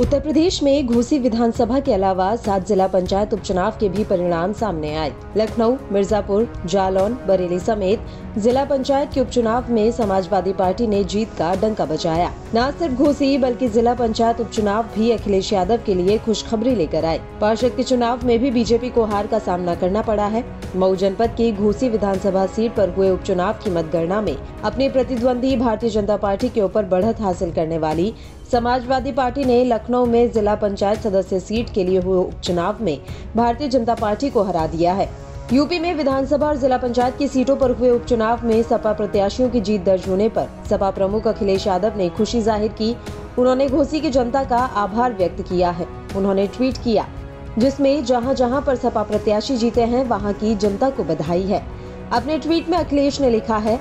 उत्तर प्रदेश में घोसी विधानसभा के अलावा सात जिला पंचायत उपचुनाव के भी परिणाम सामने आए। लखनऊ, मिर्जापुर, जालौन, बरेली समेत जिला पंचायत के उपचुनाव में समाजवादी पार्टी ने जीत का डंका बजाया। न सिर्फ़ घोसी, बल्कि जिला पंचायत उपचुनाव भी अखिलेश यादव के लिए खुशखबरी लेकर आए। पार्षद के चुनाव में भी बीजेपी को हार का सामना करना पड़ा है। मऊ जनपद की घोसी विधानसभा सीट पर हुए उपचुनाव की मतगणना में अपने प्रतिद्वंदी भारतीय जनता पार्टी के ऊपर बढ़त हासिल करने वाली समाजवादी पार्टी ने लखनऊ में जिला पंचायत सदस्य सीट के लिए हुए उपचुनाव में भारतीय जनता पार्टी को हरा दिया है। यूपी में विधानसभा और जिला पंचायत की सीटों पर हुए उपचुनाव में सपा प्रत्याशियों की जीत दर्ज होने पर सपा प्रमुख अखिलेश यादव ने खुशी ज़ाहिर की। उन्होंने घोसी की जनता का आभार व्यक्त किया है। उन्होंने ट्वीट किया, जिसमें जहाँ जहाँ पर सपा प्रत्याशी जीते हैं, वहाँ की जनता को बधाई है। अपने ट्वीट में अखिलेश ने लिखा है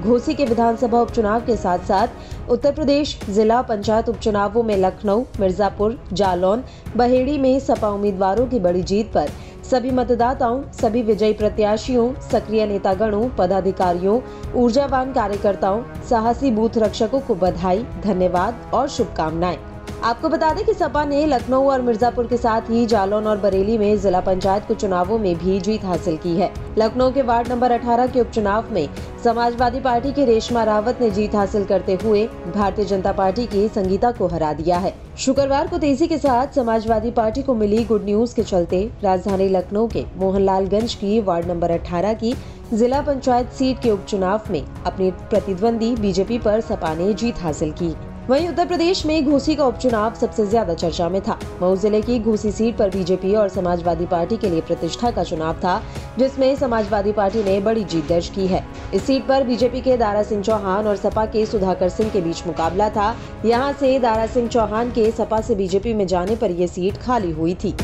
घोसी के विधानसभा उपचुनाव के साथ साथ उत्तर प्रदेश जिला पंचायत उपचुनावों में लखनऊ, मिर्जापुर, जालौन, बहेड़ी में सपा उम्मीदवारों की बड़ी जीत पर सभी मतदाताओं, सभी विजयी प्रत्याशियों, सक्रिय नेतागणों, पदाधिकारियों, ऊर्जावान कार्यकर्ताओं, साहसी बूथ रक्षकों को बधाई, धन्यवाद और शुभकामनाएँ। आपको बता दें कि सपा ने लखनऊ और मिर्जापुर के साथ ही जालौन और बरेली में जिला पंचायत के चुनावों में भी जीत हासिल की है। लखनऊ के वार्ड नंबर 18 के उपचुनाव में समाजवादी पार्टी के रेशमा रावत ने जीत हासिल करते हुए भारतीय जनता पार्टी की संगीता को हरा दिया है। शुक्रवार को तेज़ी के साथ समाजवादी पार्टी को मिली गुड न्यूज़ के चलते राजधानी लखनऊ के मोहनलालगंज की वार्ड नंबर 18 की जिला पंचायत सीट के उपचुनाव में अपनी प्रतिद्वंदी बीजेपी पर सपा ने जीत हासिल की। वहीं उत्तर प्रदेश में घोसी का उपचुनाव सबसे ज़्यादा चर्चा में था। मऊ ज़िले की घोसी सीट पर बीजेपी और समाजवादी पार्टी के लिए प्रतिष्ठा का चुनाव था, जिसमें समाजवादी पार्टी ने बड़ी जीत दर्ज की है। इस सीट पर बीजेपी के दारा सिंह चौहान और सपा के सुधाकर सिंह के बीच मुकाबला था। यहाँ से दारा सिंह चौहान के सपा से बीजेपी में जाने पर यह सीट खाली हुई थी।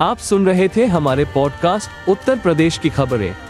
आप सुन रहे थे हमारे पॉडकास्ट उत्तर प्रदेश की खबरें।